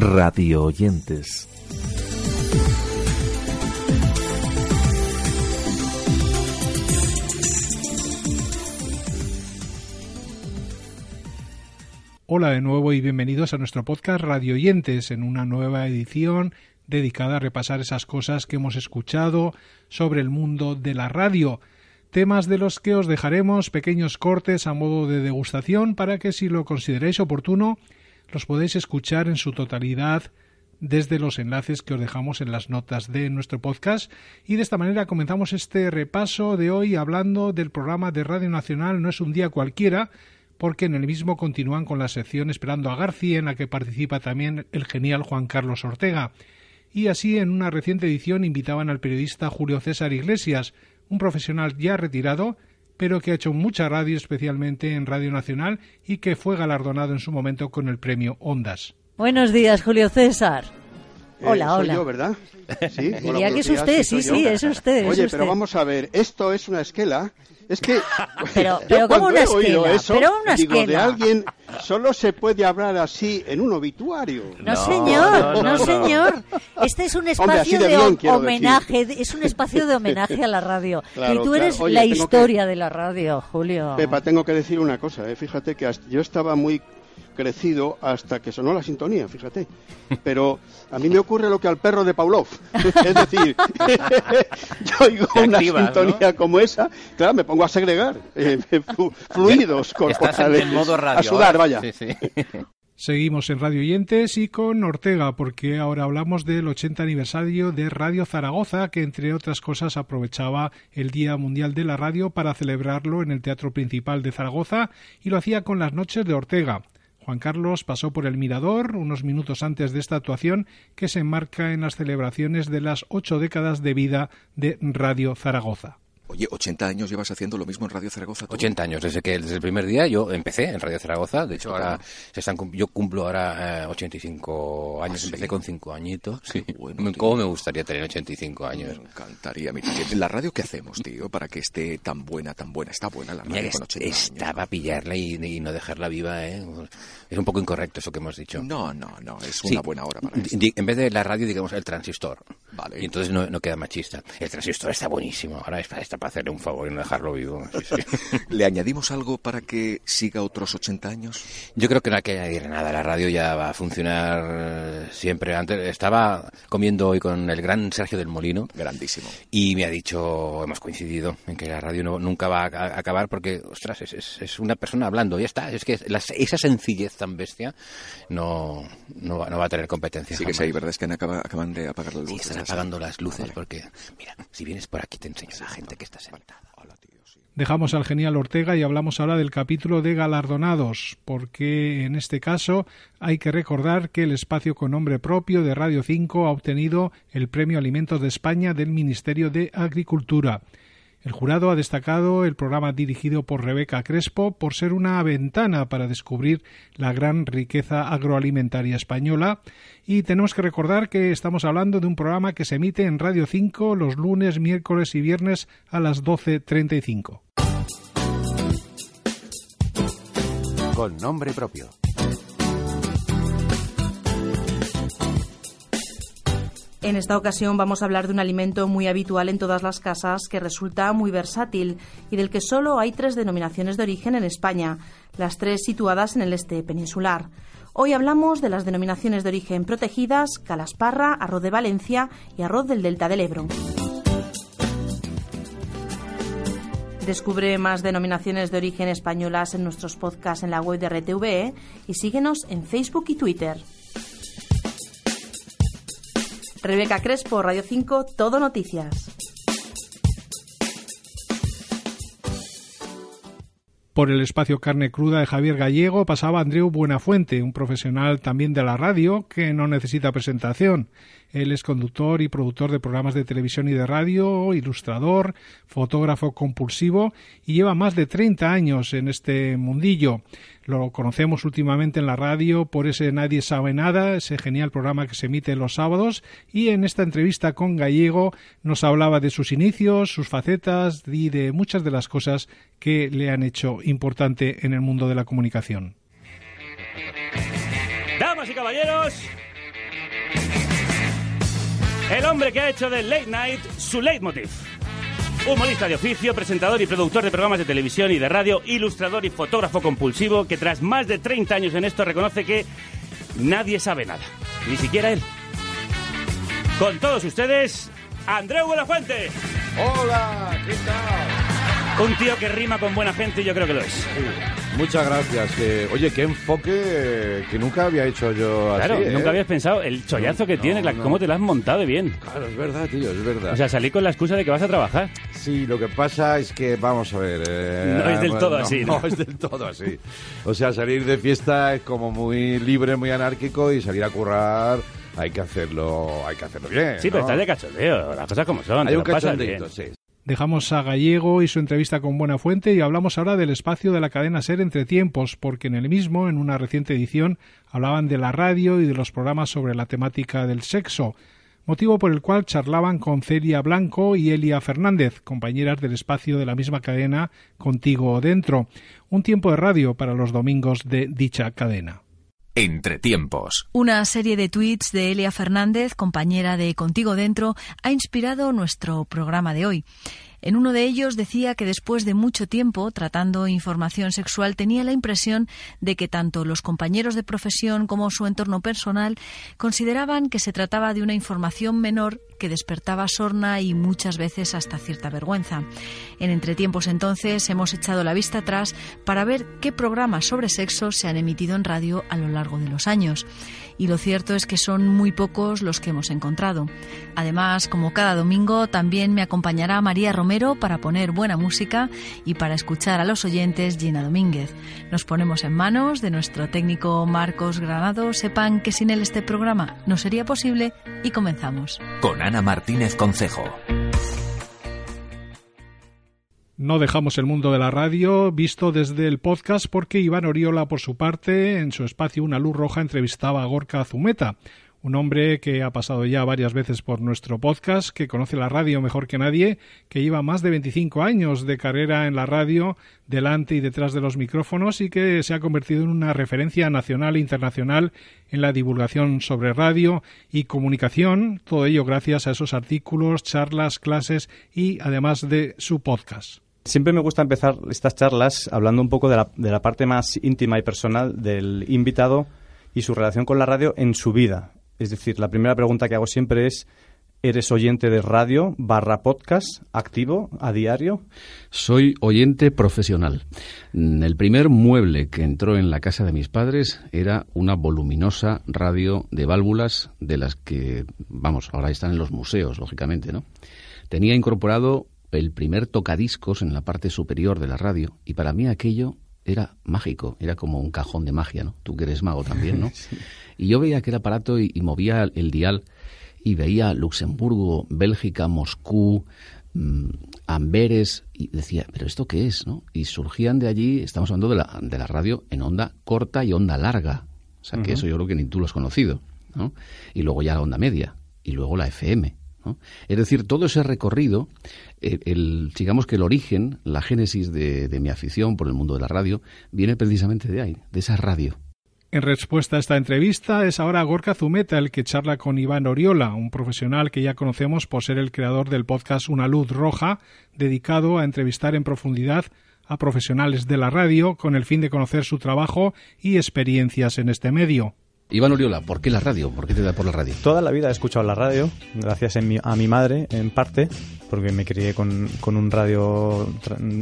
radio oyentes. Hola de nuevo y bienvenidos a nuestro podcast Radio Oyentes en una nueva edición dedicada a repasar esas cosas que hemos escuchado sobre el mundo de la radio temas de los que os dejaremos pequeños cortes a modo de degustación para que si lo consideráis oportuno los podéis escuchar en su totalidad desde los enlaces que os dejamos en las notas de nuestro podcast. Y de esta manera comenzamos este repaso de hoy hablando del programa de Radio Nacional No es un día cualquiera porque en el mismo continúan con la sección Esperando a García en la que participa también el genial Juan Carlos Ortega. Y así en una reciente edición invitaban al periodista Julio César Iglesias un profesional ya retirado, pero que ha hecho mucha radio, especialmente en Radio Nacional, y que fue galardonado en su momento con el premio Ondas. Buenos días, Julio César. Eh, Hola, soy hola. yo, ¿verdad? Sí, Diría Hola, que es días, usted, sí, yo. sí, es usted. es Oye, usted. pero vamos a ver, esto es una esquela. Es que Pero- pero ¿cómo cuando una esquela? eso, Pero una digo, de esquela. alguien solo se puede hablar así en un obituario. No, señor, no, señor. Este es un Hombre, espacio de bien, homenaje, es un espacio de homenaje a la radio. Claro, y tú claro. eres Oye, la que- historia de la radio, Julio. Pepa, tengo que decir una cosa, ¿eh? fíjate que hasta- yo estaba muy crecido hasta que sonó la sintonía, fíjate. Pero a mí me ocurre lo que al perro de Pavlov. Es decir, yo oigo Te una activas, sintonía como esa, claro, me pongo a segregar eh, flu- fluidos corporales. en modo radio. a sudar, ahora. vaya. Sí, sí. Seguimos en Radio Oyentes y con Ortega, porque ahora hablamos del 80 aniversario de Radio Zaragoza, que entre otras cosas aprovechaba el Día Mundial de la Radio para celebrarlo en el Teatro Principal de Zaragoza y lo hacía con las noches de Ortega. Juan Carlos pasó por el Mirador unos minutos antes de esta actuación que se enmarca en las celebraciones de las ocho décadas de vida de Radio Zaragoza. Oye, 80 años llevas haciendo lo mismo en Radio Zaragoza. tú? 80 años, desde que desde el primer día yo empecé en Radio Zaragoza. De hecho, ahora se están, yo cumplo ahora eh, 85 años. ¿Ah, sí? Empecé con 5 añitos. Sí. bueno. ¿Cómo me gustaría tener 85 años? Me encantaría. Mira, la radio que hacemos, tío, para que esté tan buena, tan buena. Está buena la radio Mira con 80 años. estaba a pillarla y, y no dejarla viva, ¿eh? Es un poco incorrecto eso que hemos dicho. No, no, no. Es Sí. una buena hora para En vez de la radio, digamos el transistor. Vale. Y entonces no, no queda machista. El transistor está buenísimo. Ahora es para, está para hacerle un favor y no dejarlo vivo. Sí, sí. ¿Le añadimos algo para que siga otros 80 años? Yo creo que no hay que añadir nada. La radio ya va a funcionar eh, siempre. Antes estaba comiendo hoy con el gran Sergio del Molino Grandísimo. y me ha dicho, hemos coincidido en que la radio no- nunca va a, acabar porque, ostras, es, es- es una persona hablando. Ya está. Es que la- esa sencillez tan bestia no, no, va, no va a tener competencia. Sí que sí, jamás. ¿verdad? Es que acaban de apagar las Sí, luces. Están apagando las luces Vale. porque, mira, si vienes por aquí te enseño a la gente que está sentada. Hola, tío, sí. Dejamos al genial Ortega y hablamos ahora del capítulo de galardonados, porque en este caso hay que recordar que el espacio con nombre propio de Radio 5 ha obtenido el Premio Alimentos de España del Ministerio de Agricultura. El jurado ha destacado el programa dirigido por Rebeca Crespo por ser una ventana para descubrir la gran riqueza agroalimentaria española y tenemos que recordar que estamos hablando de un programa que se emite en Radio 5 los lunes, miércoles y viernes a las 12.35. Con nombre propio. En esta ocasión vamos a hablar de un alimento muy habitual en todas las casas que resulta muy versátil y del que solo hay tres denominaciones de origen en España, las tres situadas en el este peninsular. Hoy hablamos de las denominaciones de origen protegidas, calasparra, arroz de Valencia y arroz del Delta del Ebro. Descubre más denominaciones de origen españolas en nuestros podcasts en la web de RTVE y síguenos en Facebook y Twitter. Rebeca Crespo, Radio 5, Todo Noticias. Por el espacio Carne Cruda de Javier Gallego pasaba Andreu Buenafuente, un profesional también de la radio que no necesita presentación. Él es conductor y productor de programas de televisión y de radio, ilustrador, fotógrafo compulsivo y lleva más de 30 años en este mundillo. Lo conocemos últimamente en la radio por ese Nadie sabe nada, ese genial programa que se emite los sábados y en esta entrevista con Gallego nos hablaba de sus inicios, sus facetas y de muchas de las cosas que le han hecho importante en el mundo de la comunicación. Damas y caballeros, El hombre que ha hecho de Late Night su leitmotiv. Humorista de oficio, presentador y productor de programas de televisión y de radio, ilustrador y fotógrafo compulsivo que tras más de 30 años en esto reconoce que nadie sabe nada, ni siquiera él. Con todos ustedes, Andreu Buenafuente. Hola, ¿qué tal? Un tío que rima con buena gente y yo creo que lo es. Muchas gracias. oye, qué enfoque que nunca había hecho yo Claro, así. ¿eh? nunca habías pensado el chollazo que No, tiene, la- no. cómo te la has montado bien. Claro, es verdad, tío, es verdad. O sea, salí con la excusa de que vas a trabajar. Sí, lo que pasa es que, vamos a ver... eh, No es del todo así, ¿no? No es del todo así. O sea, salir de fiesta es como muy libre, muy anárquico y salir a currar hay que hacerlo, hay que hacerlo bien. Sí, pero ¿no? estás de cachondeo, las cosas como son. Hay un lo cachondeito, bien. sí. Dejamos a Gallego y su entrevista con Buena Fuente y hablamos ahora del espacio de la cadena Ser entre tiempos, porque en el mismo, en una reciente edición, hablaban de la radio y de los programas sobre la temática del sexo, motivo por el cual charlaban con Celia Blanco y Elia Fernández, compañeras del espacio de la misma cadena Contigo Dentro, un tiempo de radio para los domingos de dicha cadena. Entre tiempos. Una serie de tweets de Elia Fernández, compañera de Contigo Dentro, ha inspirado nuestro programa de hoy. En uno de ellos decía que después de mucho tiempo tratando información sexual tenía la impresión de que tanto los compañeros de profesión como su entorno personal consideraban que se trataba de una información menor que despertaba sorna y muchas veces hasta cierta vergüenza. En entretiempos entonces hemos echado la vista atrás para ver qué programas sobre sexo se han emitido en radio a lo largo de los años. Y lo cierto es que son muy pocos los que hemos encontrado. Además, como cada domingo, también me acompañará María Romero para poner buena música y para escuchar a los oyentes Gina Domínguez. Nos ponemos en manos de nuestro técnico Marcos Granado. Sepan que sin él este programa no sería posible y comenzamos. Con Ana Martínez Concejo. No dejamos el mundo de la radio visto desde el podcast porque Iván Oriola, por su parte, en su espacio Una Luz Roja, entrevistaba a Gorka Zumeta, un hombre que ha pasado ya varias veces por nuestro podcast, que conoce la radio mejor que nadie, que lleva más de 25 años de carrera en la radio, delante y detrás de los micrófonos, y que se ha convertido en una referencia nacional e internacional en la divulgación sobre radio y comunicación, todo ello gracias a esos artículos, charlas, clases y además de su podcast. Siempre me gusta empezar estas charlas hablando un poco de la, de la parte más íntima y personal del invitado y su relación con la radio en su vida. Es decir, la primera pregunta que hago siempre es, ¿eres oyente de radio barra podcast activo a diario? Soy oyente profesional. Mm, El primer mueble que entró en la casa de mis padres era una voluminosa radio de válvulas de las que, vamos, ahora están en los museos, lógicamente, ¿no? Tenía incorporado el primer tocadiscos en la parte superior de la radio y para mí aquello era mágico, era como un cajón de magia, ¿no? Tú que eres mago también, ¿no? Y yo veía aquel aparato y, y movía el dial y veía Luxemburgo, Bélgica, Moscú, mm, Amberes y decía, ¿pero esto qué es? ¿no? Y surgían de allí, estamos hablando de la, de la radio en onda corta y onda larga. O sea, que eso yo creo que ni tú lo has conocido. ¿no? Y luego ya la onda media y luego la FM. Es decir, todo ese recorrido, eh, el, digamos que el origen, la génesis de, de mi afición por el mundo de la radio, viene precisamente de ahí, de esa radio. En respuesta a esta entrevista es ahora Gorka Zumeta el que charla con Iván Oriola, un profesional que ya conocemos por ser el creador del podcast Una Luz Roja, dedicado a entrevistar en profundidad a profesionales de la radio con el fin de conocer su trabajo y experiencias en este medio. Iván Oriola, ¿por qué la radio? ¿Por qué te da por la radio? Toda la vida he escuchado la radio, gracias a mi madre, en parte, porque me crié con, con un radio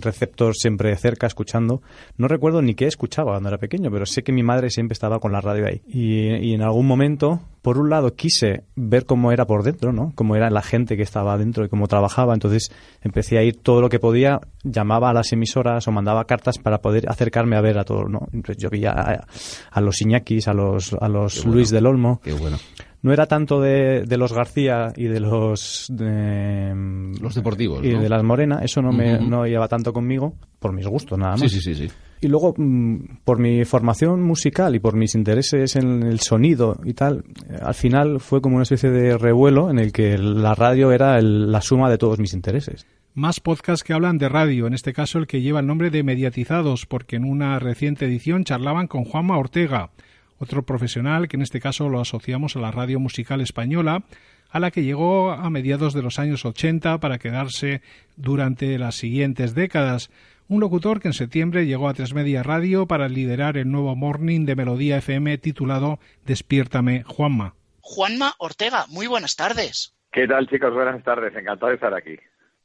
receptor siempre cerca, escuchando. No recuerdo ni qué escuchaba cuando era pequeño, pero sé que mi madre siempre estaba con la radio ahí. Y en algún momento, por un lado, quise ver cómo era por dentro, ¿no? Cómo era la gente que estaba dentro y cómo trabajaba. Entonces empecé a ir todo lo que podía, llamaba a las emisoras o mandaba cartas para poder acercarme a ver a todo, ¿no? Entonces yo veía a, a los Iñakis, a los, a los bueno. Luis del Olmo. Qué bueno. No era tanto de, de los García y de los... de, Los deportivos, Y ¿no? de las Morena, eso no me no lleva tanto conmigo, por mis gustos nada más. Sí, sí, sí, sí. Y luego, mm, por mi formación musical y por mis intereses en el sonido y tal, eh, al final fue como una especie de revuelo en el que la radio era el- la suma de todos mis intereses. Más podcasts que hablan de radio, en este caso el que lleva el nombre de Mediatizados, porque en una reciente edición charlaban con Juanma Ortega, otro profesional que en este caso lo asociamos a la radio musical española, a la que llegó a mediados de los años 80 para quedarse durante las siguientes décadas. Un locutor que en septiembre llegó a Tres Media Radio para liderar el nuevo morning de Melodía FM titulado Despiértame, Juanma. Juanma Ortega, muy buenas tardes. ¿Qué tal, chicos? Buenas tardes. Encantado de estar aquí.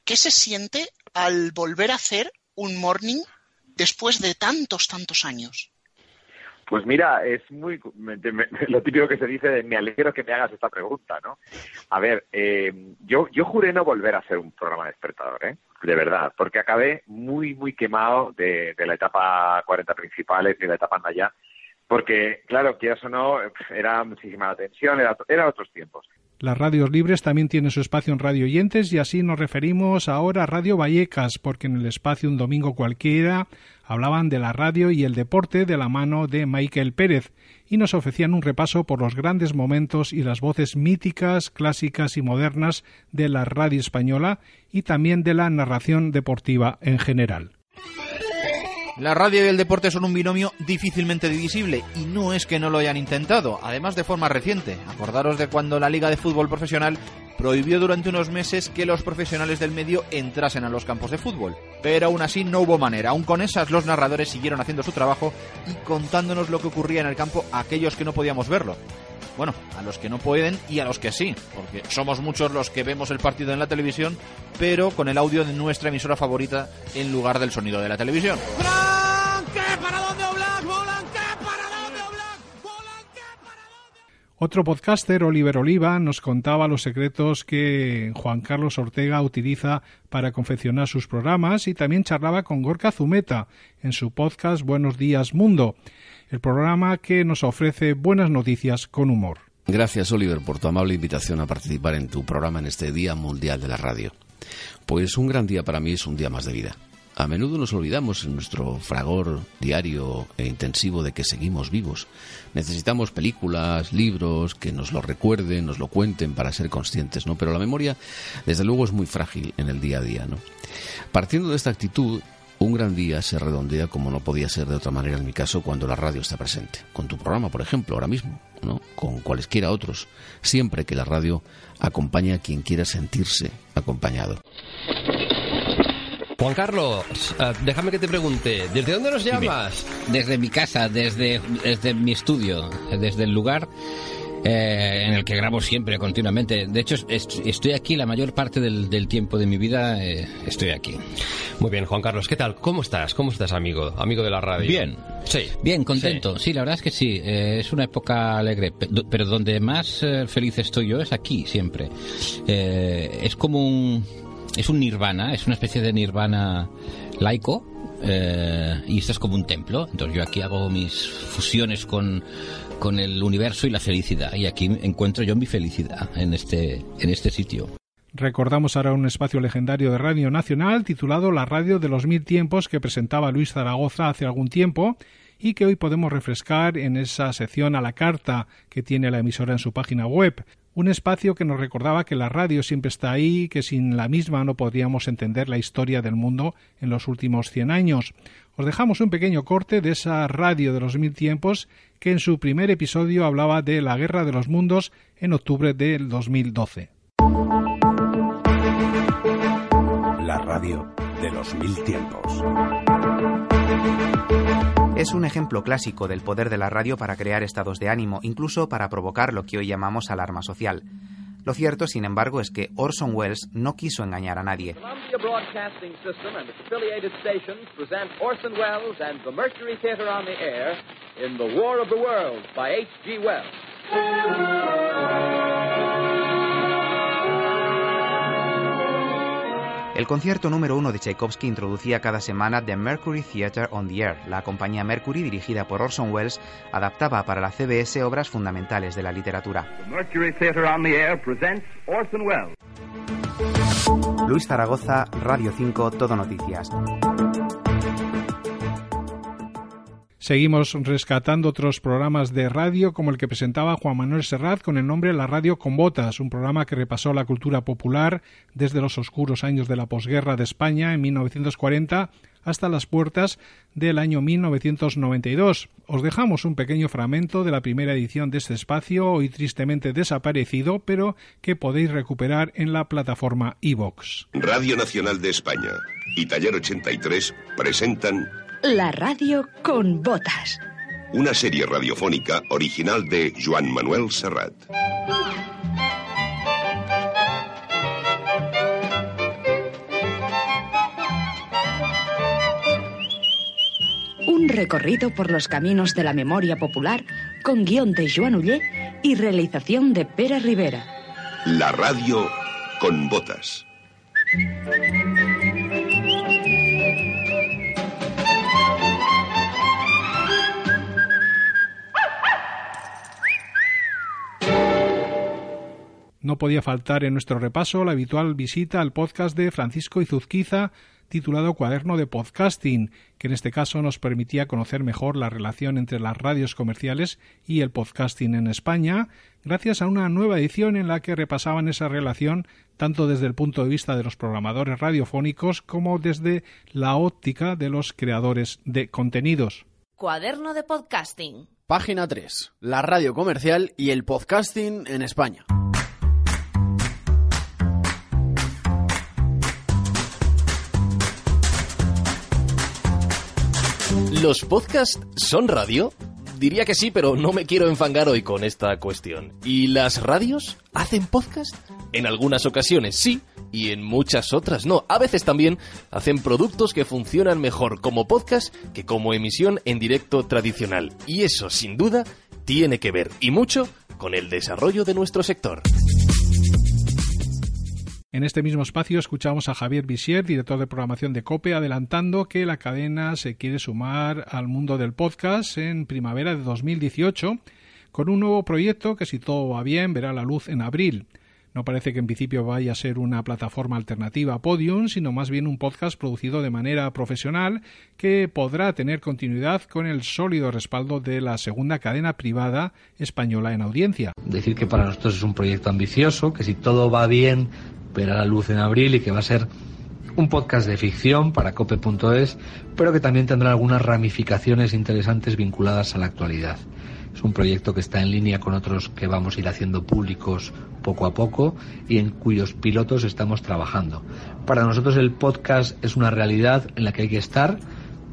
¿Qué se siente al volver a hacer un morning después de tantos, tantos años? Pues mira, es muy lo típico que se dice de me alegro que me hagas esta pregunta, ¿no? A ver, eh, yo, yo juré no volver a hacer un programa despertador, ¿eh? De verdad, porque acabé muy, muy quemado de, la etapa 40 principales y la etapa allá, porque, claro, quieras o no, era muchísima atención, era, eran otros tiempos. Las radios libres también tienen su espacio en Radio Oyentes y así nos referimos ahora a Radio Vallecas, porque en el espacio un domingo cualquiera hablaban de la radio y el deporte de la mano de Michael Pérez y nos ofrecían un repaso por los grandes momentos y las voces míticas, clásicas y modernas de la radio española y también de la narración deportiva en general. La radio y el deporte son un binomio difícilmente divisible y no es que no lo hayan intentado, además de forma reciente. Acordaros de cuando la Liga de Fútbol Profesional prohibió durante unos meses que los profesionales del medio entrasen a los campos de fútbol. Pero aún así no hubo manera, aún con esas los narradores siguieron haciendo su trabajo y contándonos lo que ocurría en el campo a aquellos que no podíamos verlo. Bueno, a los que no pueden y a los que sí, porque somos muchos los que vemos el partido en la televisión, pero con el audio de nuestra emisora favorita en lugar del sonido de la televisión. Otro podcaster, Oliver Oliva, nos contaba los secretos que Juan Carlos Ortega utiliza para confeccionar sus programas y también charlaba con Gorka Zumeta en su podcast Buenos Días Mundo, el programa que nos ofrece buenas noticias con humor. Gracias, Oliver, por tu amable invitación a participar en tu programa en este Día Mundial de la Radio. Pues un gran día para mí es un día más de vida. A menudo nos olvidamos en nuestro fragor diario e intensivo de que seguimos vivos. Necesitamos películas, libros que nos lo recuerden, nos lo cuenten para ser conscientes, ¿no? Pero la memoria, desde luego, es muy frágil en el día a día, ¿no? Partiendo de esta actitud, un gran día se redondea como no podía ser de otra manera en mi caso cuando la radio está presente. Con tu programa, por ejemplo, ahora mismo, ¿no? Con cualesquiera otros. Siempre que la radio acompaña a quien quiera sentirse acompañado. Juan Carlos, eh, déjame que te pregunte, ¿desde dónde nos llamas? Desde mi casa, desde, desde mi estudio, desde el lugar eh, en el que grabo siempre, continuamente. De hecho, estoy aquí la mayor parte del, tiempo de mi vida, eh, estoy aquí. Muy bien, Juan Carlos, ¿qué tal? ¿Cómo estás? ¿Cómo estás, amigo? Amigo de la radio. Bien. Sí. Bien, contento. Sí, la verdad es que sí. es una época alegre. Pero donde más feliz estoy yo es aquí, siempre. es como un es un nirvana, es una especie de nirvana laico. Eh, y esto es como un templo. Entonces yo aquí hago mis fusiones con, con el universo y la felicidad. Y aquí encuentro yo mi felicidad en este, en este sitio. Recordamos ahora un espacio legendario de Radio Nacional titulado La Radio de los Mil Tiempos que presentaba Luis Zaragoza hace algún tiempo y que hoy podemos refrescar en esa sección a la carta que tiene la emisora en su página web un espacio que nos recordaba que la radio siempre está ahí, que sin la misma no podríamos entender la historia del mundo en los últimos cien años. Os dejamos un pequeño corte de esa radio de los mil tiempos que en su primer episodio hablaba de la Guerra de los Mundos en octubre del 2012. La radio de los mil tiempos es un ejemplo clásico del poder de la radio para crear estados de ánimo, incluso para provocar lo que hoy llamamos alarma social. Lo cierto, sin embargo, es que Orson Welles no quiso engañar a nadie. El concierto número uno de Tchaikovsky introducía cada semana The Mercury Theatre on the Air. La compañía Mercury, dirigida por Orson Welles, adaptaba para la CBS obras fundamentales de la literatura. Luis Zaragoza, Radio 5, Todo Noticias. Seguimos rescatando otros programas de radio como el que presentaba Juan Manuel Serrat con el nombre La Radio con Botas, un programa que repasó la cultura popular desde los oscuros años de la posguerra de España en 1940 hasta las puertas del año 1992. Os dejamos un pequeño fragmento de la primera edición de este espacio, hoy tristemente desaparecido, pero que podéis recuperar en la plataforma iVox. Radio Nacional de España y Taller 83 presentan La radio con botas. una serie radiofónica original de Joan Manuel Serrat. Un recorrido por los caminos de la memoria popular con guion de Joan Ullé y realización de Pere Rivera. La radio con botas. No podía faltar en nuestro repaso la habitual visita al podcast de Francisco Izuzquiza titulado Cuaderno de Podcasting, que en este caso nos permitía conocer mejor la relación entre las radios comerciales y el podcasting en España, gracias a una nueva edición en la que repasaban esa relación tanto desde el punto de vista de los programadores radiofónicos como desde la óptica de los creadores de contenidos. Cuaderno de podcasting. Página 3. La radio comercial y el podcasting en España. ¿Los podcasts son radio? Diría que sí, pero no me quiero enfangar hoy con esta cuestión. ¿Y las radios hacen podcast? En algunas ocasiones sí, y en muchas otras no. A veces también hacen productos que funcionan mejor como podcast que como emisión en directo tradicional. Y eso, sin duda, tiene que ver, y mucho, con el desarrollo de nuestro sector. En este mismo espacio escuchamos a Javier Visier, director de programación de COPE, adelantando que la cadena se quiere sumar al mundo del podcast en primavera de 2018 con un nuevo proyecto que si todo va bien verá la luz en abril. No parece que en principio vaya a ser una plataforma alternativa a Podium, sino más bien un podcast producido de manera profesional que podrá tener continuidad con el sólido respaldo de la segunda cadena privada española en audiencia. Decir que para nosotros es un proyecto ambicioso, que si todo va bien verá la luz en abril y que va a ser un podcast de ficción para cope.es, pero que también tendrá algunas ramificaciones interesantes vinculadas a la actualidad. Es un proyecto que está en línea con otros que vamos a ir haciendo públicos poco a poco y en cuyos pilotos estamos trabajando. Para nosotros el podcast es una realidad en la que hay que estar,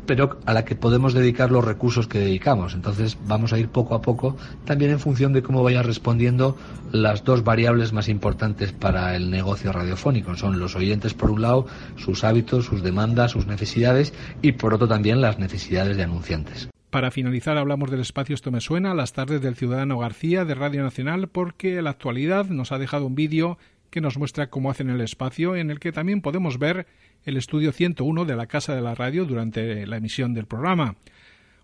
pero a la que podemos dedicar los recursos que dedicamos. Entonces vamos a ir poco a poco, también en función de cómo vaya respondiendo las dos variables más importantes para el negocio radiofónico. Son los oyentes por un lado, sus hábitos, sus demandas, sus necesidades y por otro también las necesidades de anunciantes. Para finalizar hablamos del espacio Esto me suena, las tardes del Ciudadano García de Radio Nacional, porque la actualidad nos ha dejado un vídeo que nos muestra cómo hacen el espacio, en el que también podemos ver el estudio 101 de la Casa de la Radio durante la emisión del programa.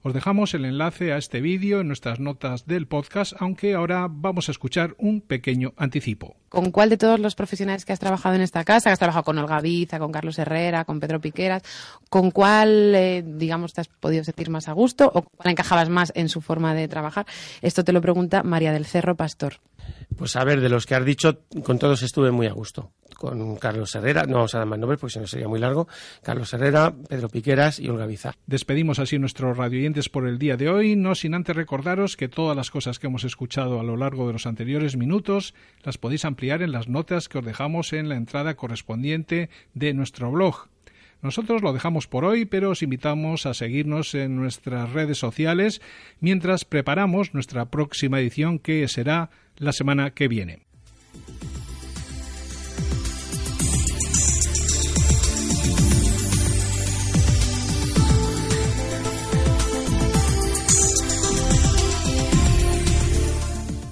Os dejamos el enlace a este vídeo en nuestras notas del podcast, aunque ahora vamos a escuchar un pequeño anticipo. ¿Con cuál de todos los profesionales que has trabajado en esta casa, que has trabajado con Olga Biza, con Carlos Herrera, con Pedro Piqueras, con cuál, eh, digamos, te has podido sentir más a gusto o cuál encajabas más en su forma de trabajar? Esto te lo pregunta María del Cerro Pastor. Pues a ver, de los que has dicho, con todos estuve muy a gusto. Con Carlos Herrera, no vamos a dar más nombres porque si no sería muy largo. Carlos Herrera, Pedro Piqueras y Olga Bizar. Despedimos así nuestros por el día de hoy, no sin antes recordaros que todas las cosas que hemos escuchado a lo largo de los anteriores minutos las podéis ampliar en las notas que os dejamos en la entrada correspondiente de nuestro blog. Nosotros lo dejamos por hoy, pero os invitamos a seguirnos en nuestras redes sociales mientras preparamos nuestra próxima edición que será la semana que viene.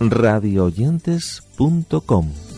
radioyentes.com